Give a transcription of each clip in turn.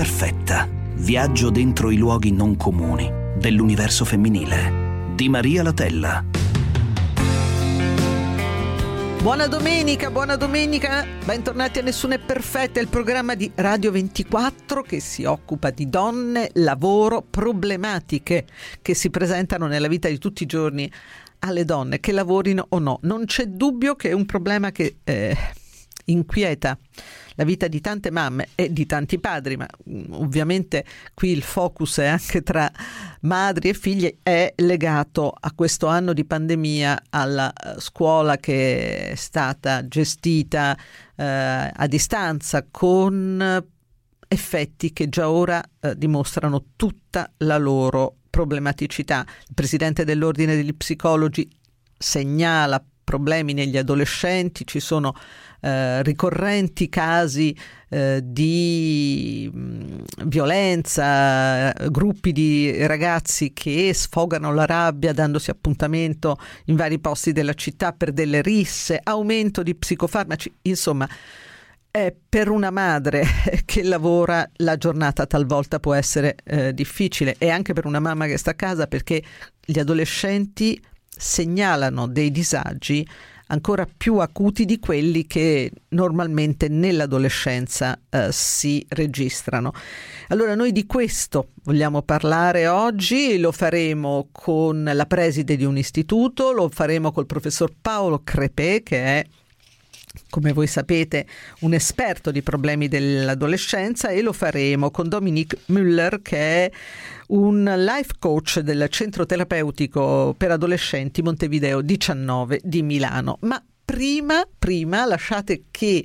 Perfetta. Viaggio dentro i luoghi non comuni dell'universo femminile. Di Maria Latella. Buona domenica, buona domenica, bentornati a Nessuno è Perfetta, il programma di Radio 24 che si occupa di donne, lavoro, problematiche che si presentano nella vita di tutti i giorni alle donne, che lavorino o no. Non c'è dubbio che è un problema che eh, inquieta la vita di tante mamme e di tanti padri, ma mm, ovviamente qui il focus è anche tra madri e figli, è legato a questo anno di pandemia, alla eh, scuola che è stata gestita eh, a distanza con effetti che già ora eh, dimostrano tutta la loro problematicità. Il presidente dell'ordine degli psicologi segnala problemi negli adolescenti, ci sono eh, ricorrenti casi eh, di mm, violenza, gruppi di ragazzi che sfogano la rabbia dandosi appuntamento in vari posti della città per delle risse, aumento di psicofarmaci, insomma. Eh, per una madre che lavora la giornata talvolta può essere eh, difficile e anche per una mamma che sta a casa perché gli adolescenti segnalano dei disagi ancora più acuti di quelli che normalmente nell'adolescenza eh, si registrano. Allora noi di questo vogliamo parlare oggi, lo faremo con la preside di un istituto, lo faremo col professor Paolo Crepè che è come voi sapete, un esperto di problemi dell'adolescenza e lo faremo con Dominique Müller che è un life coach del centro terapeutico per adolescenti Montevideo 19 di Milano. Ma prima, prima lasciate che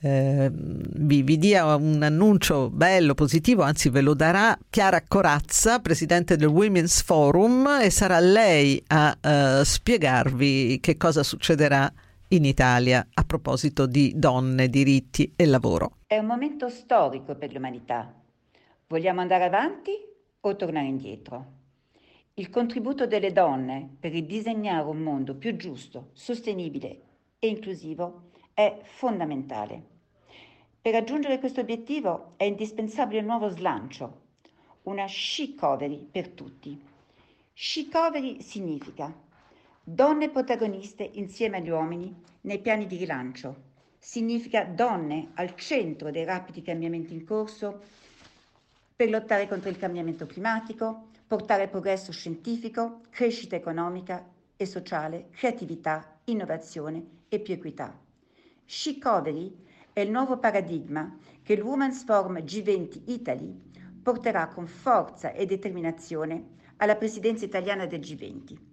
eh, vi, vi, dia un annuncio bello, positivo, anzi ve lo darà Chiara Corazza, presidente del Women's Forum, e sarà lei a uh, spiegarvi che cosa succederà in Italia a proposito di donne, diritti e lavoro. È un momento storico per l'umanità. Vogliamo andare avanti o tornare indietro? Il contributo delle donne per ridisegnare un mondo più giusto, sostenibile e inclusivo è fondamentale. Per raggiungere questo obiettivo è indispensabile un nuovo slancio, una she-covery per tutti. She-covery significa donne protagoniste insieme agli uomini nei piani di rilancio. Significa donne al centro dei rapidi cambiamenti in corso per lottare contro il cambiamento climatico, portare progresso scientifico, crescita economica e sociale, creatività, innovazione e più equità. Shicovery è il nuovo paradigma che il Women's Forum G20 Italy porterà con forza e determinazione alla presidenza italiana del G20.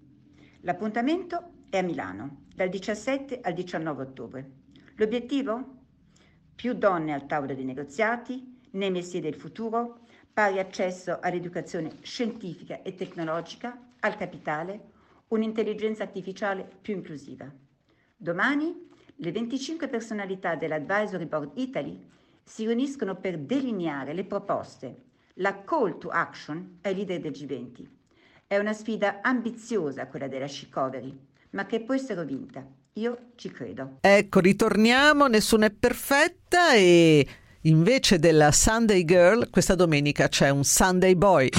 L'appuntamento è a Milano, dal 17 al 19 ottobre. L'obiettivo? Più donne al tavolo dei negoziati, nei mestieri del futuro, pari accesso all'educazione scientifica e tecnologica, al capitale, un'intelligenza artificiale più inclusiva. Domani le 25 personalità dell'Advisory Board Italy si riuniscono per delineare le proposte, la call to action ai leader del G20. È una sfida ambiziosa quella della Shicovery, ma che può essere vinta. Io ci credo. Ecco, ritorniamo, nessuna è perfetta e Invece della Sunday Girl, questa domenica c'è un Sunday Boy.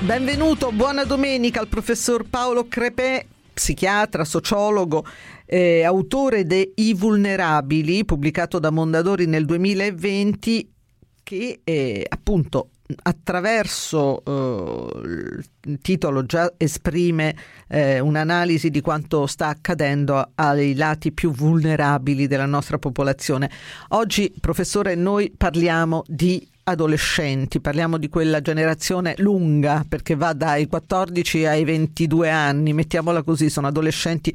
Benvenuto, buona domenica al professor Paolo Crepè, psichiatra, sociologo, eh, autore de I Vulnerabili, pubblicato da Mondadori nel 2020, che eh, appunto attraverso eh, il titolo già esprime eh, un'analisi di quanto sta accadendo ai lati più vulnerabili della nostra popolazione. Oggi, professore, noi parliamo di adolescenti, parliamo di quella generazione lunga perché va dai 14 ai 22 anni, mettiamola così, sono adolescenti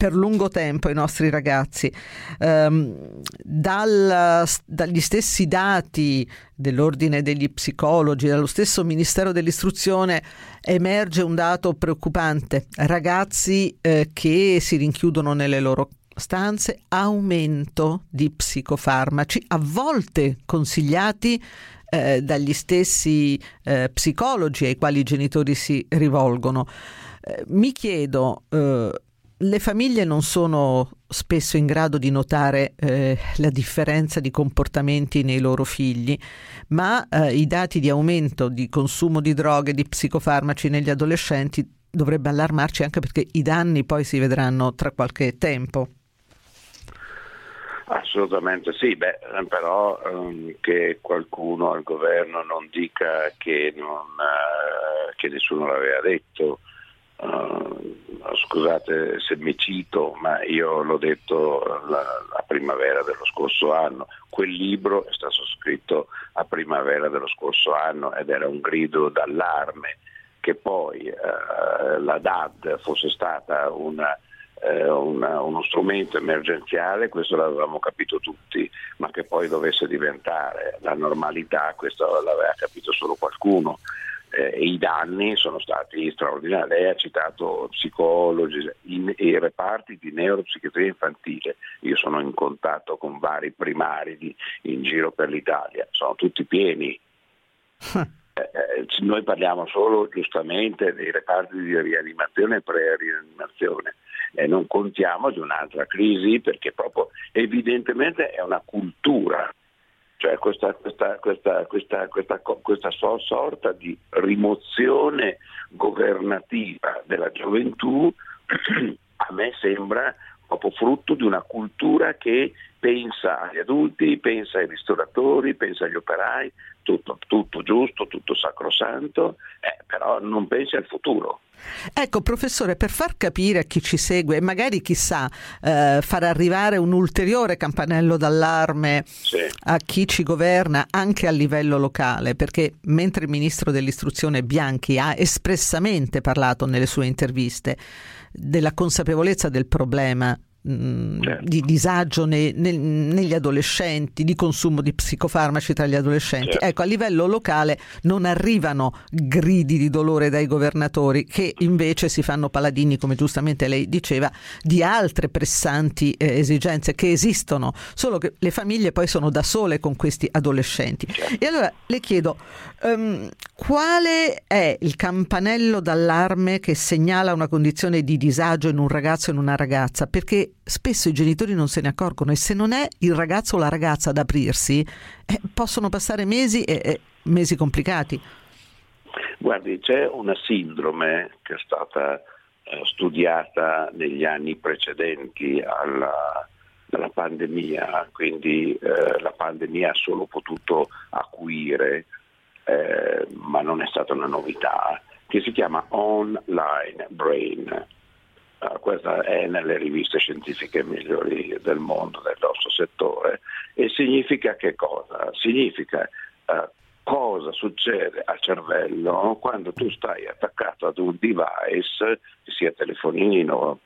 per lungo tempo i nostri ragazzi. Um, dal, dagli stessi dati dell'ordine degli psicologi, dallo stesso Ministero dell'Istruzione emerge un dato preoccupante. Ragazzi eh, che si rinchiudono nelle loro stanze, aumento di psicofarmaci, a volte consigliati eh, dagli stessi eh, psicologi ai quali i genitori si rivolgono. Eh, mi chiedo, eh, le famiglie non sono spesso in grado di notare eh, la differenza di comportamenti nei loro figli, ma eh, i dati di aumento di consumo di droghe, di psicofarmaci negli adolescenti dovrebbe allarmarci anche perché i danni poi si vedranno tra qualche tempo. Assolutamente sì, Beh, però um, che qualcuno al governo non dica che, non, uh, che nessuno l'aveva detto, uh, scusate se mi cito, ma io l'ho detto la, la, primavera dello scorso anno, quel libro è stato scritto a primavera dello scorso anno ed era un grido d'allarme che poi uh, la DAD fosse stata una eh, una, uno strumento emergenziale, questo l'avevamo capito tutti, ma che poi dovesse diventare la normalità, questo l'aveva capito solo qualcuno. Eh, I danni sono stati straordinari. Lei ha citato psicologi, in, i reparti di neuropsichiatria infantile. Io sono in contatto con vari primari di, in giro per l'Italia, sono tutti pieni. Eh, eh, noi parliamo solo giustamente dei reparti di rianimazione e pre-rianimazione e non contiamo di un'altra crisi perché proprio evidentemente è una cultura, cioè questa, questa, questa, questa sorta di rimozione governativa della gioventù a me sembra proprio frutto di una cultura che pensa agli adulti, pensa ai ristoratori, pensa agli operai, tutto, tutto giusto, tutto sacrosanto, eh, però non pensa al futuro. Ecco, professore, per far capire a chi ci segue e magari chissà eh, far arrivare un ulteriore campanello d'allarme sì. a chi ci governa anche a livello locale, perché mentre il ministro dell'istruzione Bianchi ha espressamente parlato nelle sue interviste della consapevolezza del problema Mm, certo. di disagio ne, ne, negli adolescenti, di consumo di psicofarmaci tra gli adolescenti. Certo. Ecco, a livello locale non arrivano gridi di dolore dai governatori che invece si fanno paladini, come giustamente lei diceva, di altre pressanti eh, esigenze che esistono, solo che le famiglie poi sono da sole con questi adolescenti. Certo. E allora le chiedo, um, quale è il campanello d'allarme che segnala una condizione di disagio in un ragazzo o in una ragazza? Perché spesso i genitori non se ne accorgono e se non è il ragazzo o la ragazza ad aprirsi, eh, possono passare mesi e, e mesi complicati. Guardi, c'è una sindrome che è stata eh, studiata negli anni precedenti alla, alla pandemia, quindi eh, la pandemia ha solo potuto acuire, eh, ma non è stata una novità, che si chiama online brain Uh, questa è nelle riviste scientifiche migliori del mondo del nostro settore e significa che cosa? Significa uh, cosa succede al cervello quando tu stai attaccato ad un device, che sia telefonino,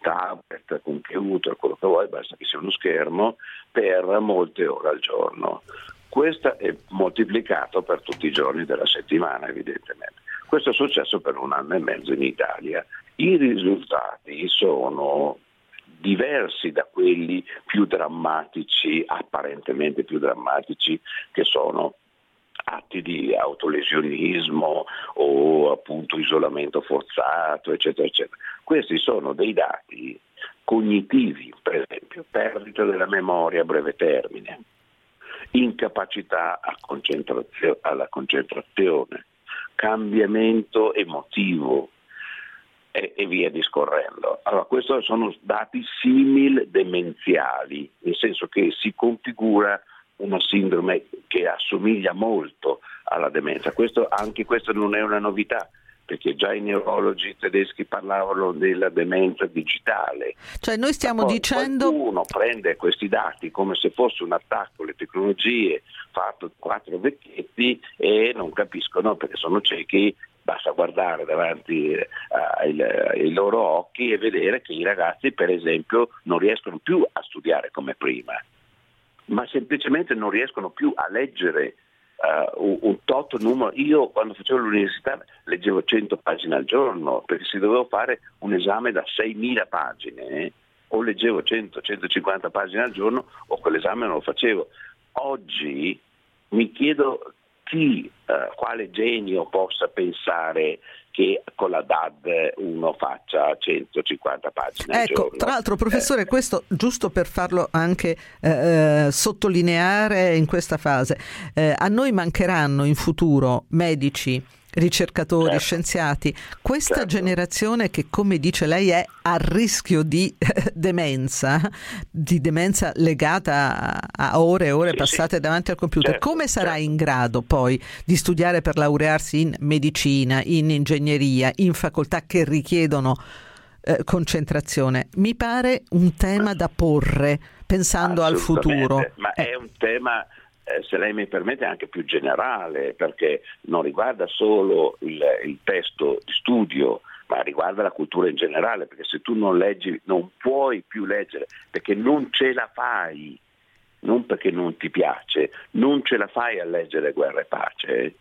tablet, computer, quello che vuoi, basta che sia uno schermo, per molte ore al giorno. Questo è moltiplicato per tutti i giorni della settimana, evidentemente. Questo è successo per un anno e mezzo in Italia i risultati sono diversi da quelli più drammatici, apparentemente più drammatici, che sono atti di autolesionismo o appunto isolamento forzato, eccetera, eccetera. Questi sono dei dati cognitivi, per esempio, perdita della memoria a breve termine, incapacità concentrazio- alla concentrazione, cambiamento emotivo, e, e via discorrendo. Allora, questi sono dati simil demenziali, nel senso che si configura una sindrome che assomiglia molto alla demenza. Questo, anche questo non è una novità, perché già i neurologi tedeschi parlavano della demenza digitale. Cioè noi stiamo Poi dicendo... Uno prende questi dati come se fosse un attacco alle tecnologie fatto quattro vecchietti e non capiscono perché sono ciechi basta guardare davanti eh, ai, ai, loro occhi e vedere che i ragazzi per esempio non riescono più a studiare come prima, ma semplicemente non riescono più a leggere uh, un, tot numero. Io quando facevo l'università leggevo 100 pagine al giorno perché si doveva fare un esame da 6.000 pagine. Eh? O leggevo 100-150 pagine al giorno o quell'esame non lo facevo. Oggi mi chiedo chi, eh, quale genio possa pensare che con la DAD uno faccia 150 pagine. Ecco, tra l'altro professore, eh. questo giusto per farlo anche eh, eh, sottolineare in questa fase, eh, a noi mancheranno in futuro medici, ricercatori, certo. scienziati, questa certo. generazione che come dice lei è a rischio di demenza, di demenza legata a ore e ore sì, passate sì. davanti al computer, certo, come sarà certo. in grado poi di studiare per laurearsi in medicina, in ingegneria, in facoltà che richiedono eh, concentrazione? Mi pare un tema da porre pensando al futuro. Ma è un tema eh, se lei mi permette, anche più generale, perché non riguarda solo il, il testo di studio, ma riguarda la cultura in generale, perché se tu non leggi non puoi più leggere, perché non ce la fai, non perché non ti piace, non ce la fai a leggere guerra e pace.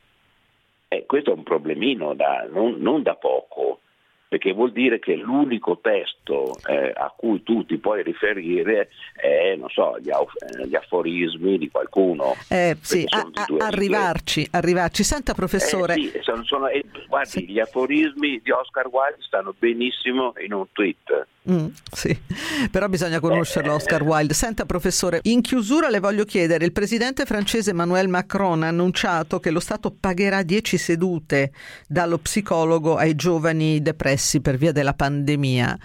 Eh, questo è un problemino da, non, non da poco perché vuol dire che l'unico testo eh, a cui tu ti puoi riferire è, non so, gli, gli aforismi di qualcuno. Eh, sì, a, a, arrivarci, arrivarci. Senta professore. Eh, sì, sono, sono, eh, guardi, sì. gli aforismi di Oscar Wilde stanno benissimo in un tweet. Mm, sì, però bisogna conoscerlo Oscar Wilde. Senta professore, in chiusura le voglio chiedere, il presidente francese Emmanuel Macron ha annunciato che lo Stato pagherà 10 sedute dallo psicologo ai giovani depressi per via della pandemia.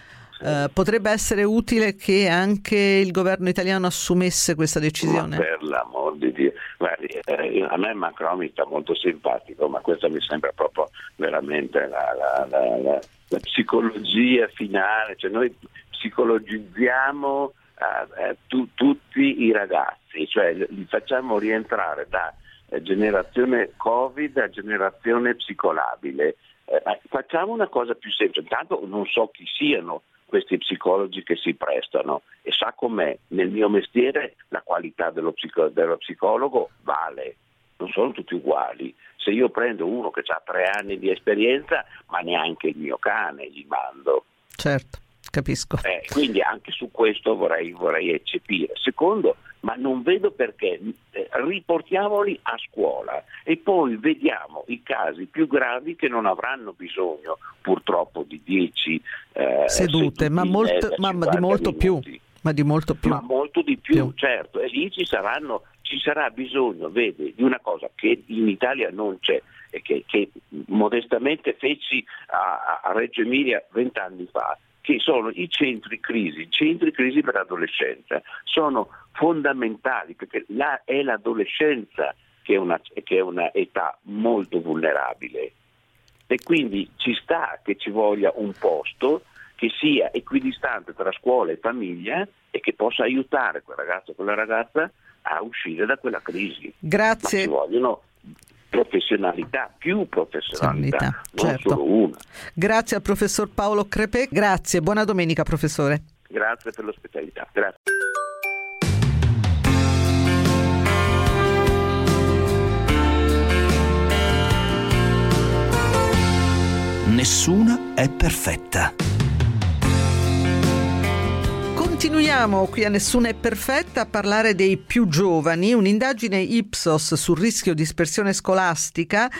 Uh, potrebbe essere utile che anche il governo italiano assumesse questa decisione? Ma per l'amor di Dio, Guardi, eh, a me Macron mi sta molto simpatico, ma questa mi sembra proprio veramente la, la, la, la psicologia finale, cioè noi psicologizziamo eh, eh, tu, tutti i ragazzi, cioè li facciamo rientrare da eh, generazione Covid a generazione psicolabile. Eh, facciamo una cosa più semplice, intanto non so chi siano questi psicologi che si prestano e sa com'è, nel mio mestiere la qualità dello, psico- dello psicologo vale, non sono tutti uguali. Se io prendo uno che ha tre anni di esperienza, ma neanche il mio cane gli mando. Certo, capisco. Eh, quindi anche su questo vorrei, vorrei eccepire. Secondo, ma non vedo perché eh, riportiamoli a scuola e poi vediamo i casi più gravi che non avranno bisogno purtroppo di 10 eh, sedute, ma, molto, ma di molto più. Ma di molto più. Ma molto di più, più. certo, e lì ci, saranno, ci sarà bisogno, vede, di una cosa che in Italia non c'è e che, che modestamente feci a, a Reggio Emilia vent'anni fa, che sono i centri crisi, i centri crisi per l'adolescenza, sono fondamentali perché là è l'adolescenza che è, una, che è una età molto vulnerabile e quindi ci sta che ci voglia un posto che sia equidistante tra scuola e famiglia e che possa aiutare quel ragazzo o quella ragazza a uscire da quella crisi. Grazie. Ma ci vogliono professionalità, più professionalità, non certo. solo una. Grazie al professor Paolo Crepè, grazie, buona domenica professore. Grazie per l'ospitalità. Grazie. Nessuna è perfetta. Continuiamo qui a Nessuna è perfetta a parlare dei più giovani. Un'indagine Ipsos sul rischio di dispersione scolastica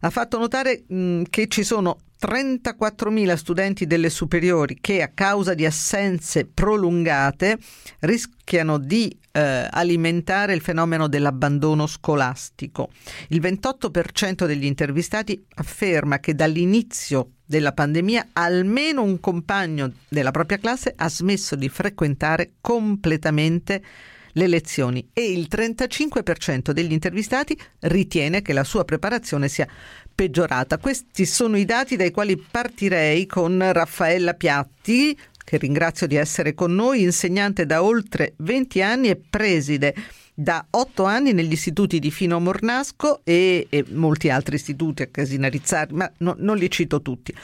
ha fatto notare mh, che ci sono 34.000 studenti delle superiori che a causa di assenze prolungate rischiano di eh, alimentare il fenomeno dell'abbandono scolastico. Il 28% degli intervistati afferma che dall'inizio della pandemia almeno un compagno della propria classe ha smesso di frequentare completamente le lezioni e il 35% degli intervistati ritiene che la sua preparazione sia peggiorata. Questi sono i dati dai quali partirei con Raffaella Piatti, che ringrazio di essere con noi, insegnante da oltre 20 anni e preside da otto anni negli istituti di Fino Mornasco e, e molti altri istituti a Casinarizzardi, ma no, non li cito tutti.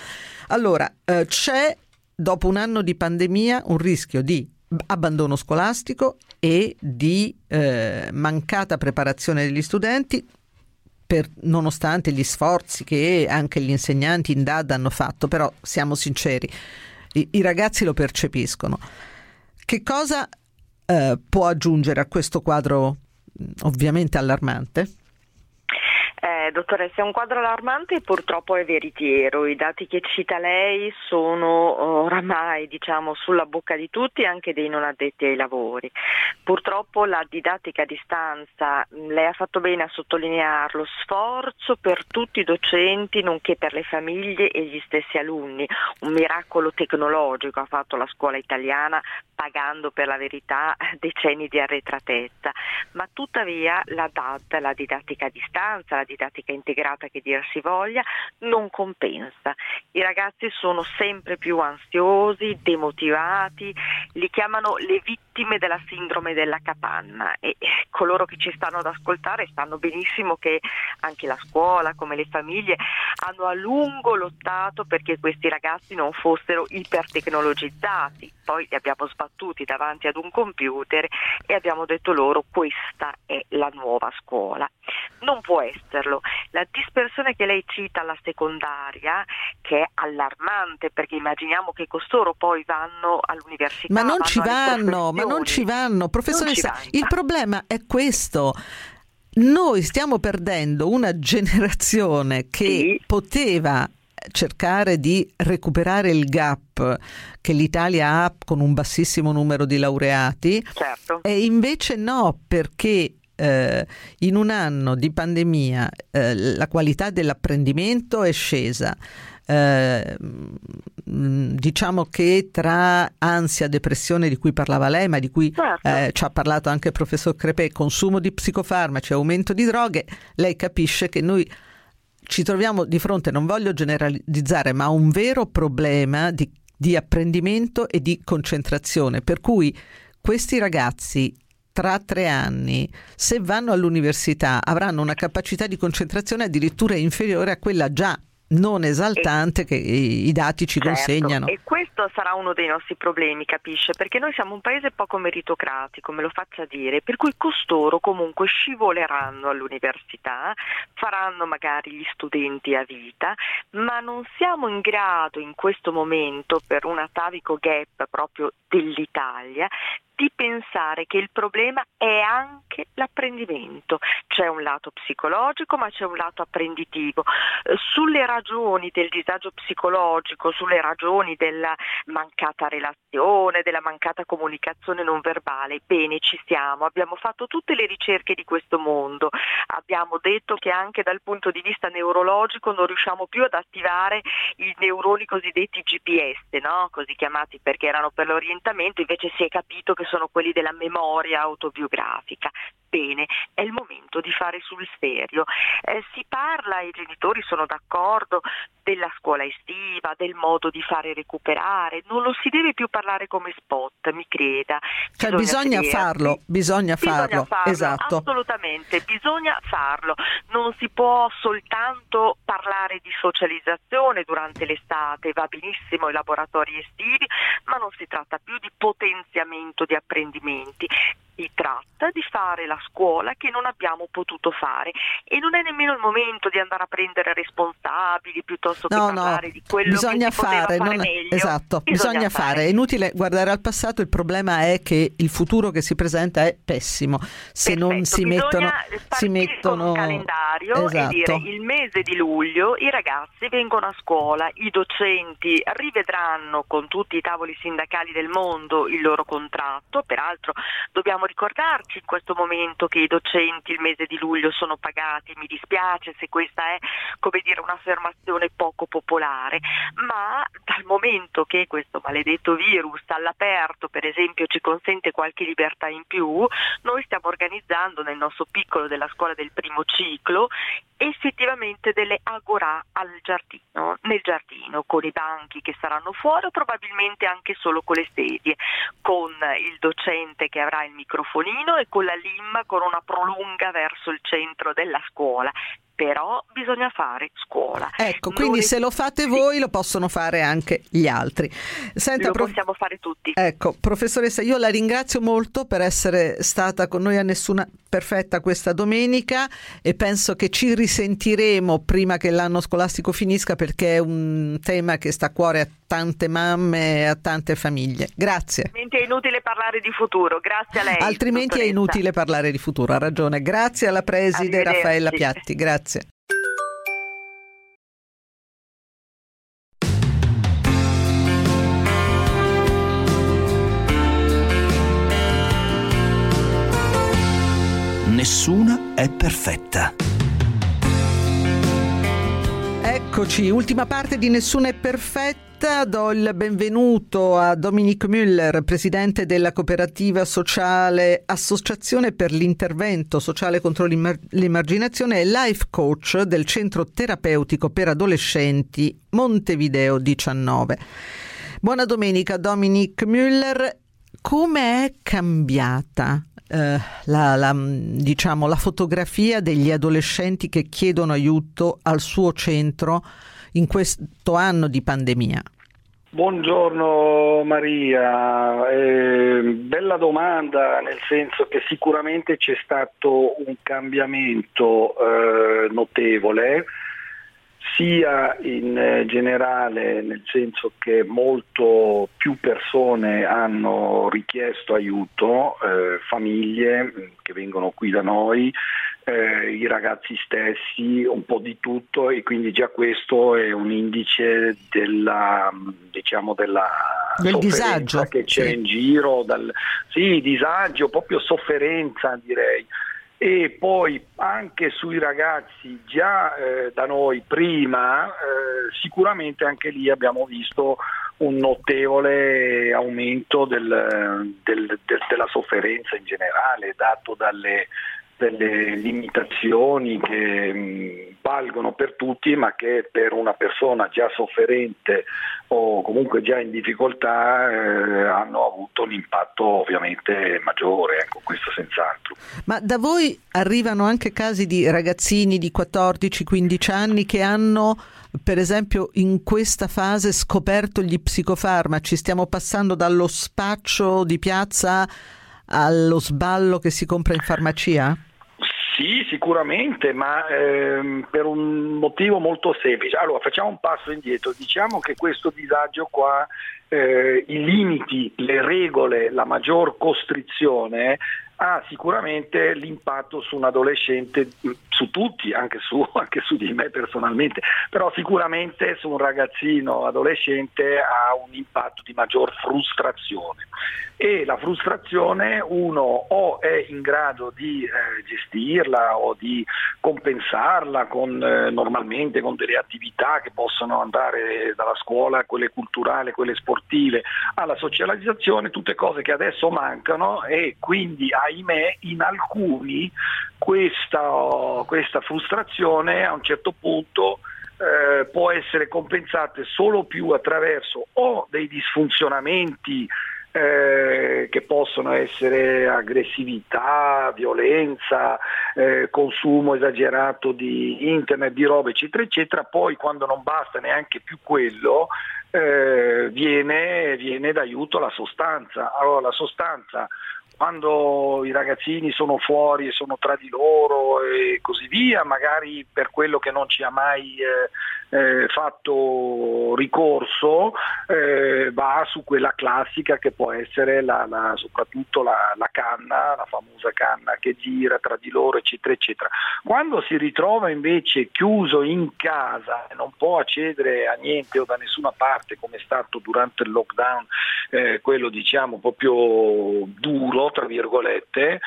Allora, eh, c'è dopo un anno di pandemia un rischio di abbandono scolastico e di eh, mancata preparazione degli studenti per, nonostante gli sforzi che anche gli insegnanti in DAD hanno fatto, però siamo sinceri, i, i ragazzi lo percepiscono. Che cosa eh, può aggiungere a questo quadro ovviamente allarmante? Eh, dottoressa, è un quadro allarmante e purtroppo è veritiero. I dati che cita lei sono oramai diciamo, sulla bocca di tutti, anche dei non addetti ai lavori. Purtroppo la didattica a distanza, lei ha fatto bene a sottolinearlo, sforzo per tutti i docenti nonché per le famiglie e gli stessi alunni. Un miracolo tecnologico ha fatto la scuola italiana pagando per la verità decenni di arretratezza, ma tuttavia la DAD, la didattica a distanza, la didattica integrata che dir si voglia, non compensa. I ragazzi sono sempre più ansiosi, demotivati, li chiamano le vittime della sindrome della capanna e coloro che ci stanno ad ascoltare sanno benissimo che anche la scuola come le famiglie hanno a lungo lottato perché questi ragazzi non fossero ipertecnologizzati, poi li abbiamo sbattuti davanti ad un computer e abbiamo detto loro questa è la nuova scuola. Non può esserlo. La dispersione che lei cita alla secondaria, che è allarmante perché immaginiamo che costoro poi vanno all'università. Ma non ci vanno, ma non ci vanno. Professoressa, ci il problema è questo noi stiamo perdendo una generazione che sì. poteva cercare di recuperare il gap che l'Italia ha con un bassissimo numero di laureati certo. e invece no perché eh, in un anno di pandemia eh, la qualità dell'apprendimento è scesa. Eh, diciamo che tra ansia, depressione di cui parlava lei, ma di cui certo. eh, ci ha parlato anche il professor Crepè, consumo di psicofarmaci, aumento di droghe, lei capisce che noi ci troviamo di fronte, non voglio generalizzare, ma a un vero problema di, di apprendimento e di concentrazione, per cui questi ragazzi tra tre anni, se vanno all'università, avranno una capacità di concentrazione addirittura inferiore a quella già non esaltante e, che i, dati ci certo, consegnano. E questo sarà uno dei nostri problemi, capisce? Perché noi siamo un paese poco meritocratico, me lo faccia dire, per cui costoro comunque scivoleranno all'università, faranno magari gli studenti a vita, ma non siamo in grado in questo momento, per un atavico gap proprio dell'Italia, di pensare che il problema è anche l'apprendimento. C'è un lato psicologico ma c'è un lato apprenditivo. Eh, sulle ragioni del disagio psicologico, sulle ragioni della mancata relazione, della mancata comunicazione non verbale, bene ci siamo, abbiamo fatto tutte le ricerche di questo mondo, abbiamo detto che anche dal punto di vista neurologico non riusciamo più ad attivare i neuroni cosiddetti GPS, no? così chiamati perché erano per l'orientamento, invece si è capito che sono quelli della memoria autobiografica. Bene, è il momento di fare sul serio. Eh, si parla, i genitori sono d'accordo, della scuola estiva, del modo di fare recuperare, non lo si deve più parlare come spot, mi creda. Cioè bisogna, bisogna farlo, bisogna, farlo, farlo, esatto. Assolutamente, bisogna farlo. Non si può soltanto parlare di socializzazione durante l'estate, va benissimo i laboratori estivi, ma non si tratta più di potenziamento di apprendimenti si tratta di fare la scuola che non abbiamo potuto fare e non è nemmeno il momento di andare a prendere responsabili piuttosto che no, parlare no, di quello bisogna che si fare, fare meglio. Esatto, bisogna, bisogna fare. fare. È inutile guardare al passato, il problema è che il futuro che si presenta è pessimo. Se Perfetto. non si mettono si mettono un calendario esatto. e dire il mese di luglio i ragazzi vengono a scuola, i docenti rivedranno con tutti i tavoli sindacali del mondo il loro contratto, peraltro dobbiamo dobbiamo ricordarci in questo momento che i docenti il mese di luglio sono pagati, mi dispiace se questa è come dire un'affermazione poco popolare, ma dal momento che questo maledetto virus all'aperto per esempio ci consente qualche libertà in più, noi stiamo organizzando nel nostro piccolo della scuola del primo ciclo effettivamente delle agorà al giardino, nel giardino, con i banchi che saranno fuori o probabilmente anche solo con le sedie, con il docente che avrà il microfonino e con la limma con una prolunga verso il centro della scuola però bisogna fare scuola. Ecco, quindi se lo fate voi lo possono fare anche gli altri. Senta, lo prof... possiamo fare tutti. Ecco, professoressa, io la ringrazio molto per essere stata con noi a nessuna perfetta questa domenica e penso che ci risentiremo prima che l'anno scolastico finisca perché è un tema che sta a cuore a tante mamme e a tante famiglie. Grazie. Altrimenti è inutile parlare di futuro, grazie a lei. Altrimenti è inutile parlare di futuro, ha ragione. Grazie alla preside Raffaella Piatti, grazie. Grazie. Nessuna è perfetta. Eccoci, ultima parte di Nessuna è perfetta perfetta do il benvenuto a Dominic Müller, presidente della cooperativa sociale Associazione per l'intervento sociale contro l'emarginazione e life coach del centro terapeutico per adolescenti Montevideo 19. Buona domenica Dominic Müller, come è cambiata eh, la, la, diciamo, la fotografia degli adolescenti che chiedono aiuto al suo centro in questo anno di pandemia? Buongiorno Maria, eh, bella domanda nel senso che sicuramente c'è stato un cambiamento eh, notevole sia in generale nel senso che molto più persone hanno richiesto aiuto, eh, famiglie che vengono qui da noi, eh, i ragazzi stessi, un po' di tutto e quindi già questo è un indice della, diciamo della del disagio che c'è sì. in giro, dal, sì, disagio, proprio sofferenza direi. E poi anche sui ragazzi già eh, da noi prima, eh, sicuramente anche lì abbiamo visto un notevole aumento del, del, del, della sofferenza in generale, dato dalle, delle limitazioni che mh, valgono per tutti ma che per una persona già sofferente o comunque già in difficoltà eh, hanno avuto un impatto ovviamente maggiore, ecco questo senz'altro. Ma da voi arrivano anche casi di ragazzini di 14-15 anni che hanno per esempio in questa fase scoperto gli psicofarmaci, stiamo passando dallo spaccio di piazza allo sballo che si compra in farmacia? Sì, sicuramente, ma ehm, per un motivo molto semplice. Allora, facciamo un passo indietro. Diciamo che questo disagio qua, eh, i limiti, le regole, la maggior costrizione ha sicuramente l'impatto su un adolescente, su tutti, anche su, anche su, di me personalmente, però sicuramente su un ragazzino adolescente ha un impatto di maggior frustrazione. E la frustrazione uno o è in grado di eh, gestirla o di compensarla con, eh, normalmente con delle attività che possono andare dalla scuola, quelle culturali, quelle sportive, alla socializzazione, tutte cose che adesso mancano e quindi ahimè in alcuni questa, questa frustrazione a un certo punto eh, può essere compensata solo più attraverso o dei disfunzionamenti eh, che possono essere aggressività, violenza, eh, consumo esagerato di internet, di robe, eccetera, eccetera, poi quando non basta neanche più quello, eh, viene, viene d'aiuto la sostanza. Allora la sostanza quando i ragazzini sono fuori e sono tra di loro e così via, magari per quello che non ci ha mai eh, eh, fatto ricorso, eh, va su quella classica che può essere la, la, soprattutto la, la, canna, la famosa canna che gira tra di loro, eccetera, eccetera. Quando si ritrova invece chiuso in casa e non può accedere a niente o da nessuna parte, come è stato durante il lockdown, eh, quello diciamo proprio duro, tra virgolette,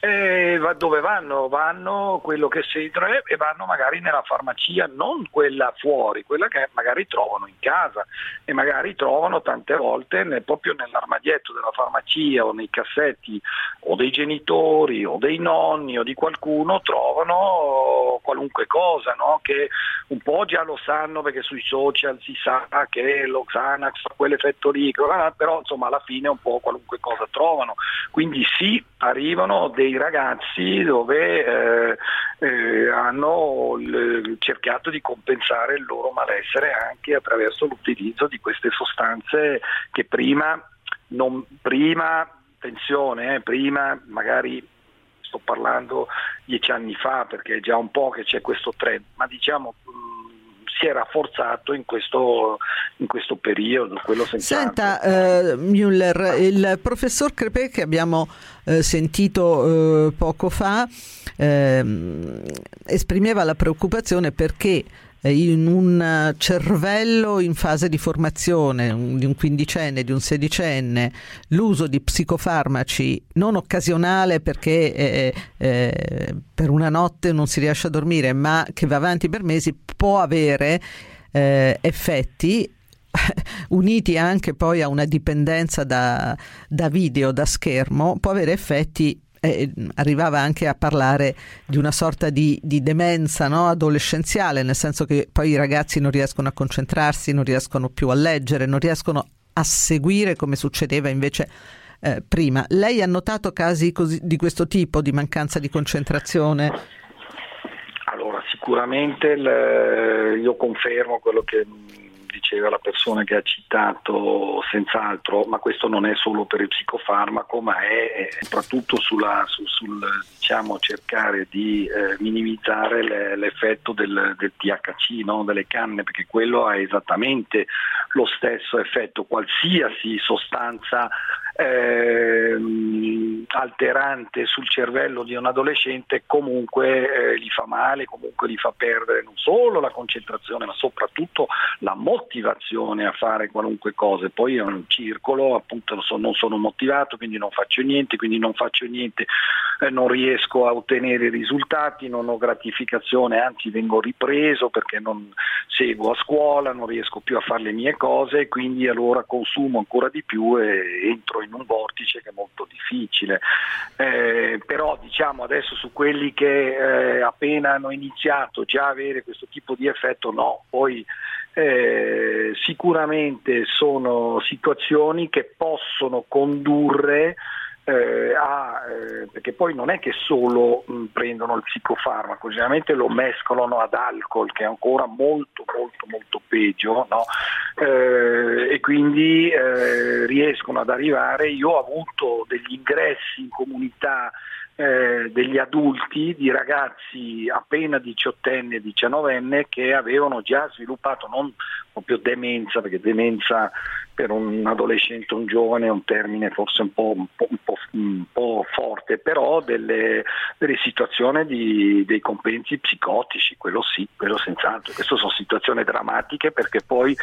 e dove vanno? Vanno quello che sentono e vanno magari nella farmacia, non quella fuori, quella che magari trovano in casa e magari trovano tante volte nel, proprio nell'armadietto della farmacia o nei cassetti o dei genitori o dei nonni o di qualcuno trovano qualunque cosa, no? che un po' già lo sanno perché sui social si sa che lo Xanax fa quell'effetto lì, però insomma alla fine un po' qualunque cosa trovano. Quindi sì, arrivano dei ragazzi dove eh, eh, hanno cercato di compensare il loro malessere anche attraverso l'utilizzo di queste sostanze che prima, non, prima attenzione, eh, prima magari sto parlando dieci anni fa perché è già un po' che c'è questo trend, ma diciamo si è rafforzato in questo, in questo periodo. Senta eh, Müller, il professor Crepè che abbiamo eh, sentito eh, poco fa ehm, esprimeva la preoccupazione perché in un cervello in fase di formazione, di un quindicenne, di un sedicenne, l'uso di psicofarmaci non occasionale perché eh, eh, per una notte non si riesce a dormire, ma che va avanti per mesi, può avere eh, effetti uniti anche poi a una dipendenza da, da video, da schermo, può avere effetti eh, arrivava anche a parlare di una sorta di, di demenza no? adolescenziale, nel senso che poi i ragazzi non riescono a concentrarsi, non riescono più a leggere, non riescono a seguire come succedeva invece eh, prima. Lei ha notato casi così, di questo tipo, di mancanza di concentrazione? Allora, sicuramente il, io confermo quello che diceva la persona che ha citato senz'altro, ma questo non è solo per il psicofarmaco, ma è, soprattutto sulla, su, sul diciamo, cercare di eh, minimizzare le, l'effetto del, del THC, no? delle canne, perché quello ha esattamente lo stesso effetto, qualsiasi sostanza eh, alterante sul cervello di un adolescente comunque eh, gli fa male, comunque gli fa perdere non solo la concentrazione ma soprattutto la motivazione a fare qualunque cosa. Poi è un circolo, appunto non sono motivato, quindi non faccio niente, quindi non faccio niente, eh, non riesco a ottenere risultati, non ho gratificazione, anzi vengo ripreso perché non seguo a scuola, non riesco più a fare le mie cose, quindi allora consumo ancora di più e entro in un vortice che è molto difficile. Eh, però diciamo adesso su quelli che eh, appena hanno iniziato già avere questo tipo di effetto no, poi eh, sicuramente sono situazioni che possono condurre eh, a, eh, perché poi non è che solo mh, prendono il psicofarmaco, generalmente lo mescolano ad alcol che è ancora molto molto molto peggio no? eh, e quindi eh, riescono ad arrivare, io ho avuto degli ingressi in comunità eh, degli adulti, di ragazzi appena diciottenni e diciannovenni che avevano già sviluppato non proprio demenza, perché demenza per un adolescente, un giovane è un termine forse un po', un po', un po', un po forte, però delle, delle situazioni di, dei compensi psicotici, quello sì, quello senz'altro. Queste sono situazioni drammatiche perché poi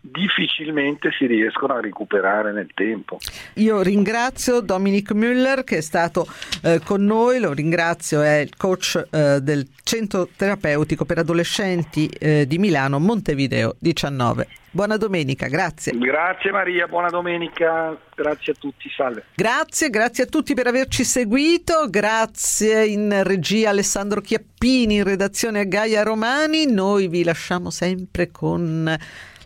difficilmente si riescono a recuperare nel tempo. Io ringrazio Dominic Müller che è stato eh, con noi, lo ringrazio, è il coach eh, del Centro Terapeutico per Adolescenti eh, di Milano, Montevideo 19. Buona domenica, grazie. Grazie Maria, buona domenica, grazie a tutti, salve. Grazie, grazie a tutti per averci seguito, grazie in regia Alessandro Chiappini, in redazione a Gaia Romani, noi vi lasciamo sempre con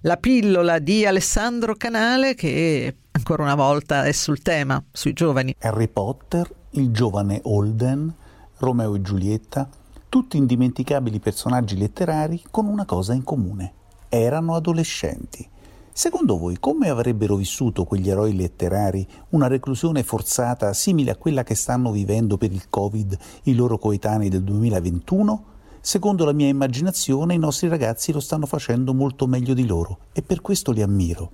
la pillola di Alessandro Canale che ancora una volta è sul tema, sui giovani. Harry Potter, il giovane Holden, Romeo e Giulietta, tutti indimenticabili personaggi letterari con una cosa in comune. Erano adolescenti. Secondo voi come avrebbero vissuto quegli eroi letterari una reclusione forzata simile a quella che stanno vivendo per il Covid i loro coetanei del 2021? Secondo la mia immaginazione i nostri ragazzi lo stanno facendo molto meglio di loro e per questo li ammiro.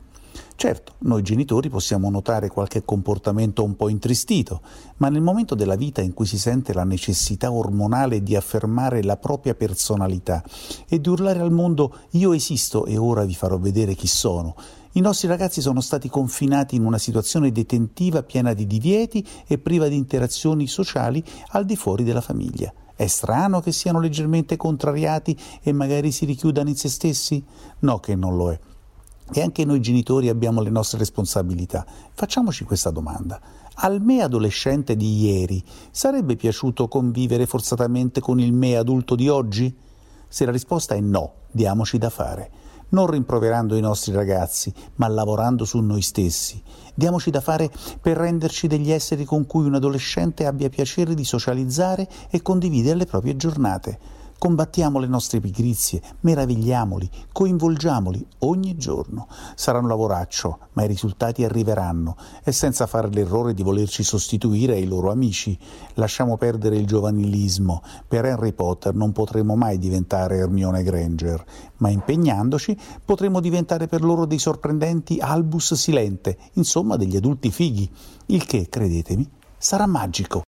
Certo, noi genitori possiamo notare qualche comportamento un po' intristito, ma nel momento della vita in cui si sente la necessità ormonale di affermare la propria personalità e di urlare al mondo io esisto e ora vi farò vedere chi sono, i nostri ragazzi sono stati confinati in una situazione detentiva piena di divieti e priva di interazioni sociali al di fuori della famiglia. È strano che siano leggermente contrariati e magari si richiudano in se stessi? No che non lo è. E anche noi genitori abbiamo le nostre responsabilità. Facciamoci questa domanda. Al me adolescente di ieri sarebbe piaciuto convivere forzatamente con il me adulto di oggi? Se la risposta è no, diamoci da fare non rimproverando i nostri ragazzi, ma lavorando su noi stessi. Diamoci da fare per renderci degli esseri con cui un adolescente abbia piacere di socializzare e condividere le proprie giornate. Combattiamo le nostre pigrizie, meravigliamoli, coinvolgiamoli ogni giorno. Sarà un lavoraccio, ma i risultati arriveranno e senza fare l'errore di volerci sostituire ai loro amici. Lasciamo perdere il giovanilismo. Per Harry Potter non potremo mai diventare Hermione Granger, ma impegnandoci potremo diventare per loro dei sorprendenti Albus Silente, insomma degli adulti fighi, il che, credetemi, sarà magico.